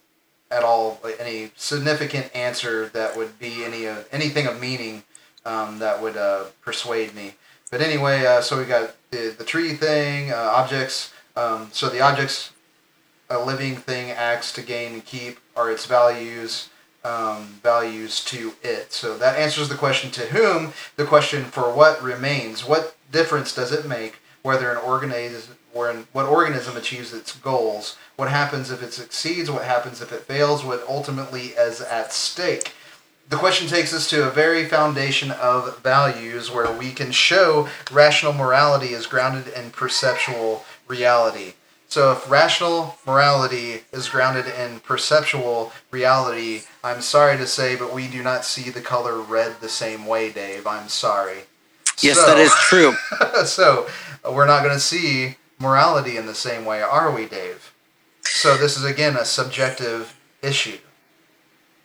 at all any significant answer that would be any uh, anything of meaning um, that would uh, persuade me. But anyway, uh, so we got the, the tree thing, uh, objects. Um, so the objects a living thing acts to gain and keep are its values um, values to it. So that answers the question to whom? The question for what remains? What difference does it make whether an organism where what organism achieves its goals? What happens if it succeeds? What happens if it fails? What ultimately is at stake? The question takes us to a very foundation of values where we can show rational morality is grounded in perceptual reality. So, if rational morality is grounded in perceptual reality, I'm sorry to say, but we do not see the color red the same way, Dave. I'm sorry. yes So- that is true [laughs] so, we're not going to see morality in the same way, are we, Dave? So, this is again a subjective issue.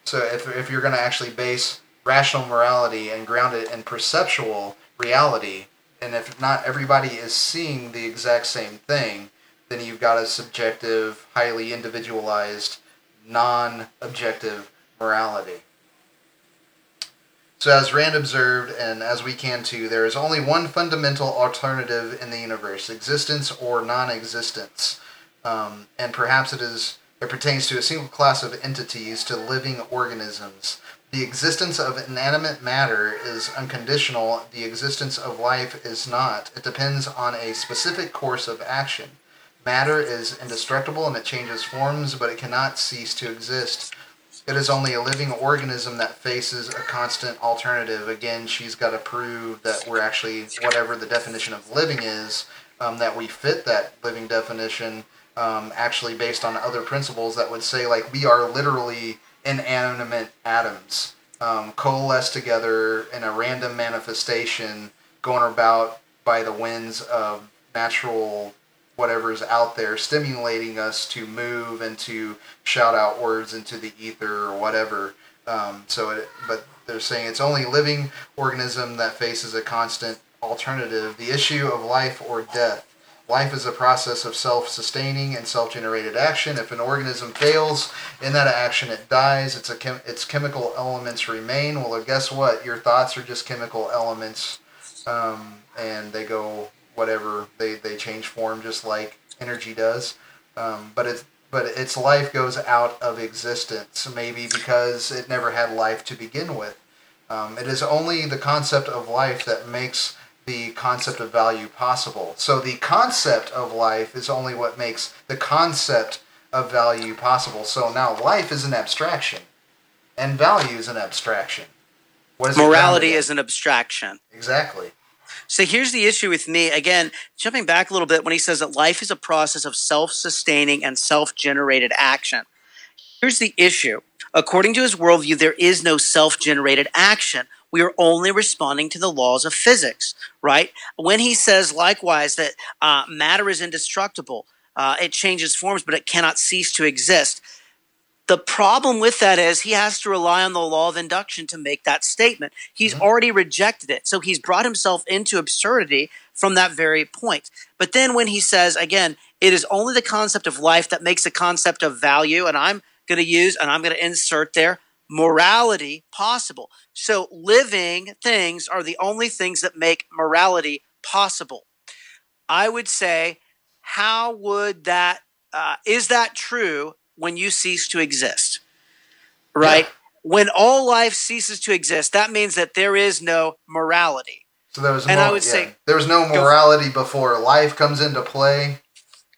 So, if, if you're going to actually base rational morality and ground it in perceptual reality, and if not everybody is seeing the exact same thing, then you've got a subjective, highly individualized, non objective morality. So, as Rand observed, and as we can too, there is only one fundamental alternative in the universe existence or non existence. Um, and perhaps it is it pertains to a single class of entities, to living organisms. The existence of inanimate matter is unconditional, the existence of life is not. It depends on a specific course of action. Matter is indestructible and it changes forms, but it cannot cease to exist. It is only a living organism that faces a constant alternative. Again, she's got to prove that we're actually, whatever the definition of living is, um, that we fit that living definition um, actually based on other principles that would say, like, we are literally inanimate atoms um, coalesced together in a random manifestation going about by the winds of natural whatever's out there stimulating us to move and to shout out words into the ether or whatever. Um, so, it, but they're saying it's only living organism that faces a constant alternative, the issue of life or death. Life is a process of self-sustaining and self-generated action. If an organism fails in that action, it dies. It's chem- its chemical elements remain. Well, guess what? Your thoughts are just chemical elements, um, and they go whatever. They they change form just like energy does. Um, but it's but its life goes out of existence, maybe because it never had life to begin with. Um, it is only the concept of life that makes the concept of value possible. So the concept of life is only what makes the concept of value possible. So now life is an abstraction, and value is an abstraction. What is Morality is an abstraction. exactly. So here's the issue with me. Again, jumping back a little bit when he says that life is a process of self sustaining and self generated action. Here's the issue. According to his worldview, there is no self generated action. We are only responding to the laws of physics, right? When he says, likewise, that uh, matter is indestructible, uh, it changes forms, but it cannot cease to exist. The problem with that is he has to rely on the law of induction to make that statement. He's already rejected it. So he's brought himself into absurdity from that very point. But then when he says, again, it is only the concept of life that makes the concept of value, and I'm going to use and I'm going to insert there morality possible. So living things are the only things that make morality possible. I would say, how would that, uh, is that true when you cease to exist? Right? Yeah. When all life ceases to exist, that means that there is no morality. So there was And I would yeah, say- there was no morality before life comes into play,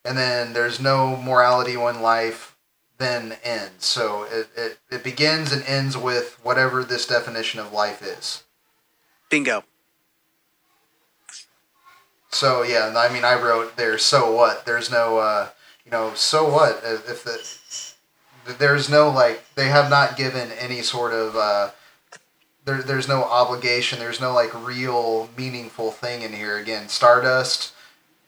and then there's no morality when life then ends. So it, it, it begins and ends with whatever this definition of life is. Bingo. So yeah, I mean, I wrote there. So what? There's no, uh, you know, so what if if the there's no like they have not given any sort of uh, there, there's no obligation. There's no like real meaningful thing in here. Again, stardust,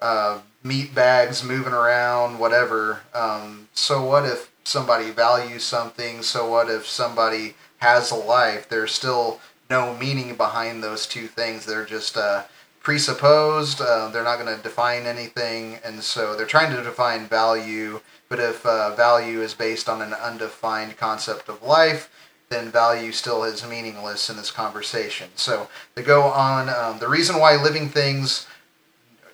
uh, meat bags moving around, whatever. Um, so what if somebody values something? So what if somebody has a life? There's still no meaning behind those two things. They're just uh, presupposed. Uh, they're not going to define anything, and so they're trying to define value. But if uh, value is based on an undefined concept of life, then value still is meaningless in this conversation. So they go on. Um, the reason why living things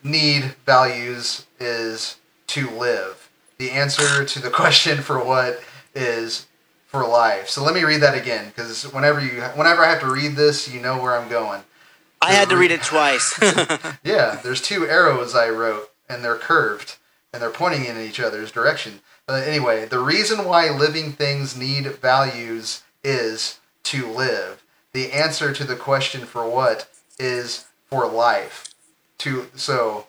need values is to live. The answer to the [laughs] question for what is for life. So let me read that again, because whenever you, whenever I have to read this, you know where I'm going. I had to read it twice. [laughs] Yeah, there's two arrows I wrote, and they're curved, and they're pointing in each other's direction. Uh, anyway, the reason why living things need values is to live. The answer to the question for what is for life. To so,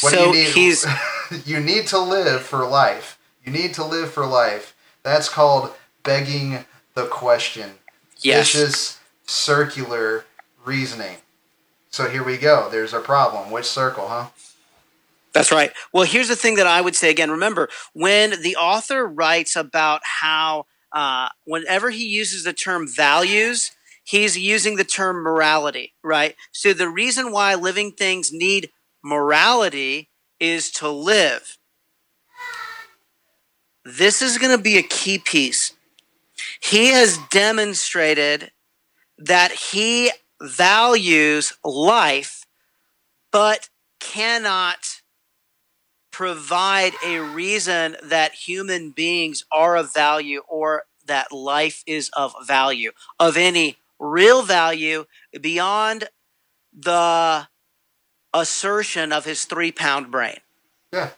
what so do you need? he's [laughs] you need to live for life. You need to live for life. That's called begging the question. yes. Vicious circular reasoning. So here we go. There's our problem. Which circle, huh? That's right. Well, here's the thing that I would say again. Remember, when the author writes about how, uh, whenever he uses the term values, he's using the term morality, right? So the reason why living things need morality is to live. This is going to be a key piece. He has demonstrated that he values life, but cannot provide a reason that human beings are of value or that life is of value, of any real value beyond the assertion of his three pound brain. Yeah.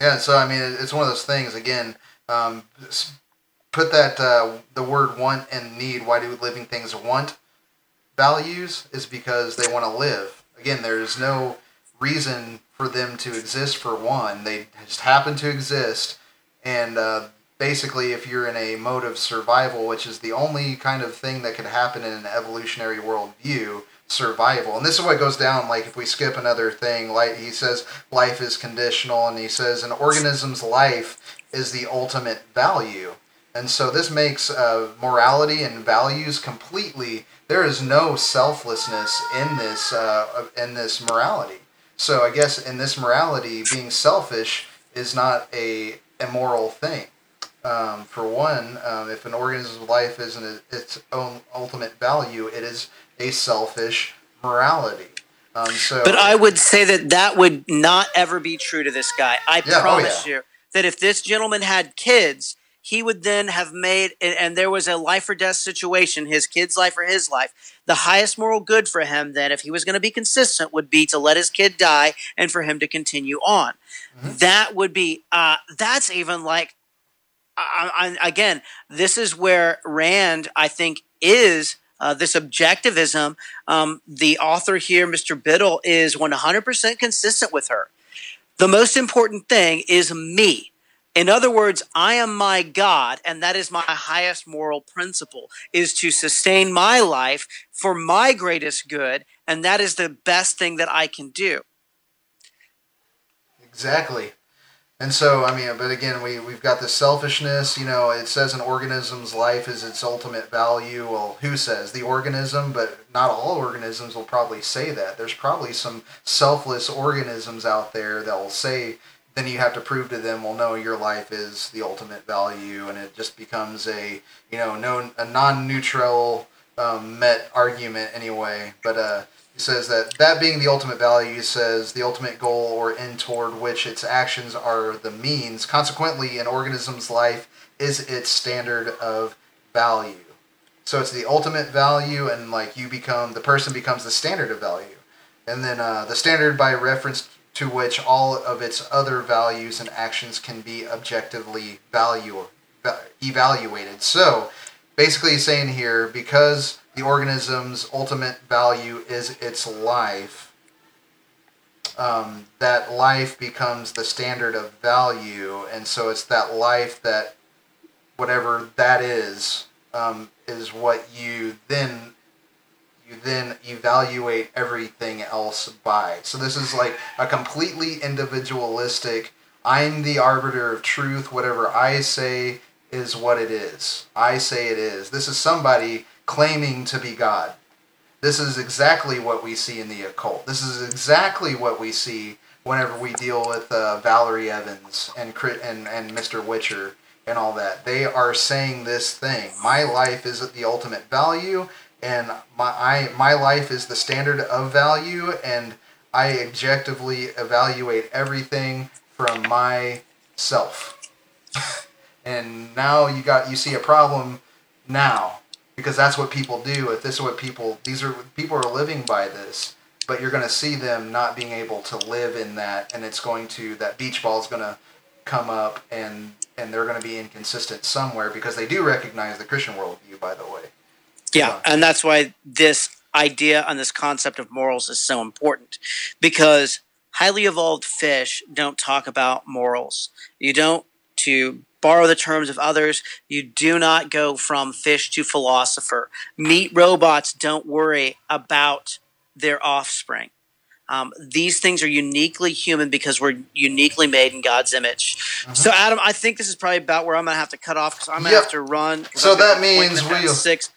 Yeah. So I mean, it's one of those things. Again, um, put that uh, the word want and need. Why do living things want values? Is because they want to live. Again, there's no reason for them to exist. For one, they just happen to exist, and uh, basically, if you're in a mode of survival, which is the only kind of thing that could happen in an evolutionary worldview, survival. And this is what goes down. Like if we skip another thing, like he says, life is conditional, and he says an organism's life is the ultimate value. And so this makes uh, morality and values completely. There is no selflessness in this uh, in this morality. So I guess in this morality, being selfish is not a immoral thing. Um, for one, um, if an organism's life isn't its own ultimate value, it is a selfish morality. Um, so, But I would say that that would not ever be true to this guy. I Yeah, oh, promise yeah. you that if this gentleman had kids, he would then have made, and, there was a life or death situation, his kid's life or his life. The highest moral good for him, then, if he was going to be consistent, would be to let his kid die and for him to continue on. That would be, uh, that's even like, I, I, again, this is where Rand, I think, is uh, this objectivism. Um, the author here, Mr. Biddle, is 100% consistent with her. The most important thing is me. In other words, I am my God, and that is my highest moral principle, is to sustain my life for my greatest good, and that is the best thing that I can do. Exactly. And so, I mean, but again, we, we've got this selfishness. You know, it says an organism's life is its ultimate value. Well, who says? The organism, but not all organisms will probably say that. There's probably some selfless organisms out there that will say, then you have to prove to them, well, no, your life is the ultimate value. And it just becomes a, you know, no, a non neutral um, met argument anyway. But, uh, he says that that being the ultimate value, he says the ultimate goal or end toward which its actions are the means. Consequently, an organism's life is its standard of value. So it's the ultimate value, and like you become the person becomes the standard of value, and then uh, the standard by reference to which all of its other values and actions can be objectively value evaluated. So basically, saying here because the organism's ultimate value is its life, um, that life becomes the standard of value, and so it's that life that, whatever that is, um, is what you then you then evaluate everything else by. So this is like a completely individualistic. I'm the arbiter of truth. Whatever I say is what it is. I say it is. This is somebody claiming to be God. This is exactly what we see in the occult. This is exactly what we see whenever we deal with uh, Valerie Evans and, and and Mr. Witcher and all that. They are saying this thing. My life is the ultimate value, and my I my life is the standard of value, and I objectively evaluate everything from myself. [laughs] and now you got you see a problem now because that's what people do. If this is what people these are people are living by this, but you're going to see them not being able to live in that, and it's going to that beach ball is going to come up and and they're going to be inconsistent somewhere because they do recognize the Christian worldview. By the way, Yeah, and that's why this idea and this concept of morals is so important because highly evolved fish don't talk about morals. You don't, to borrow the terms of others, you do not go from fish to philosopher. Meat robots don't worry about their offspring. Um, these things are uniquely human because we're uniquely made in God's image. So, Adam, I think this is probably about where I'm going to have to cut off because I'm going to Yep. have to run. So got that means we'll- six.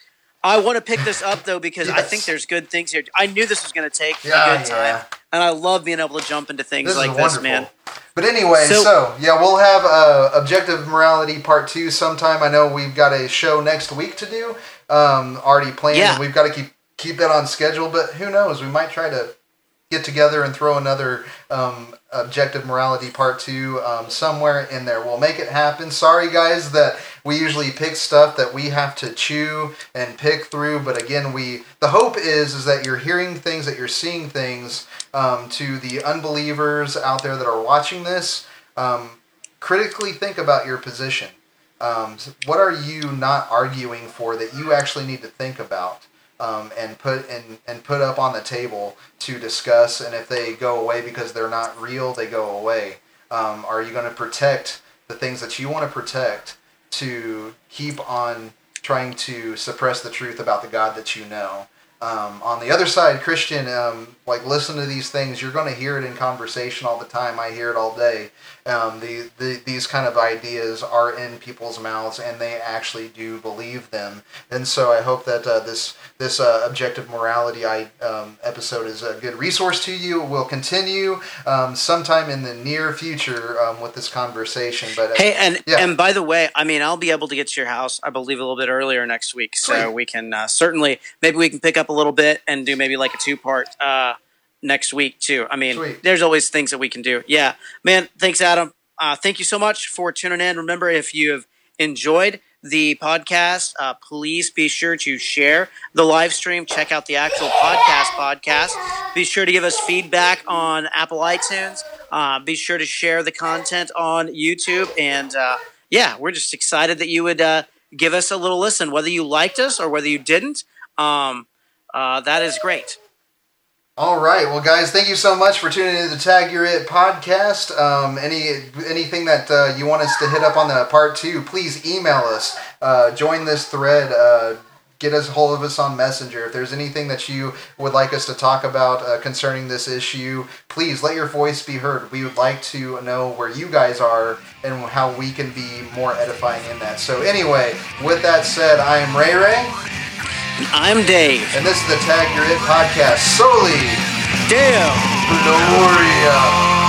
I want to pick this up though because I think there's good things here. I knew this was going to take Yeah, a good time, yeah. and I love being able to jump into things this like this, man. But anyway, so, So- yeah, we'll have uh, objective morality part two sometime. I know we've got a show next week to do, um, already planned. Yeah. and we've got to keep keep that on schedule. But who knows? We might try to get together and throw another um, objective morality part two um, somewhere in there. We'll make it happen. Sorry, guys, that we usually pick stuff that we have to chew and pick through. But again, we the hope is is that you're hearing things, that you're seeing things. Um, to the unbelievers out there that are watching this, um, critically think about your position. Um, what are you not arguing for that you actually need to think about? Um, and put and, and put up on the table to discuss. And if they go away because they're not real, they go away. Um, are you going to protect the things that you want to protect to keep on trying to suppress the truth about the God that you know? Um, on the other side, Christian, um, like listen to these things. You're going to hear it in conversation all the time. I hear it all day. Um, the, the these kind of ideas are in people's mouths, and they actually do believe them. And so I hope that uh, this this uh, objective morality I, um, episode is a good resource to you. We'll continue um, sometime in the near future um, with this conversation. But uh, Hey, and Yeah. and by the way, I mean I'll be able to get to your house, I believe, a little bit earlier next week, so Sweet. we can uh, certainly maybe we can pick up a little bit and do maybe like a two part uh, next week too. I mean, Sweet. there's always things that we can do. Yeah, man. Thanks, Adam. Uh, thank you so much for tuning in. Remember, if you have enjoyed the podcast, uh, please be sure to share the live stream. Check out the actual podcast podcast. Be sure to give us feedback on Apple iTunes. Uh, be sure to share the content on YouTube. And uh, yeah, we're just excited that you would uh, give us a little listen, whether you liked us or whether you didn't. Um, uh, that is great. All right, well, guys, thank you so much for tuning in to the Tag Your It podcast. Um, any anything that uh, you want us to hit up on the part two, please email us. Uh, join this thread. Uh, get us hold of us on Messenger. If there's anything that you would like us to talk about uh, concerning this issue, please let your voice be heard. We would like to know where you guys are and how we can be more edifying in that. So, anyway, with that said, I am Ray Ray, I'm Dave. and this is the Tag Your It podcast Soli Deo Gloria.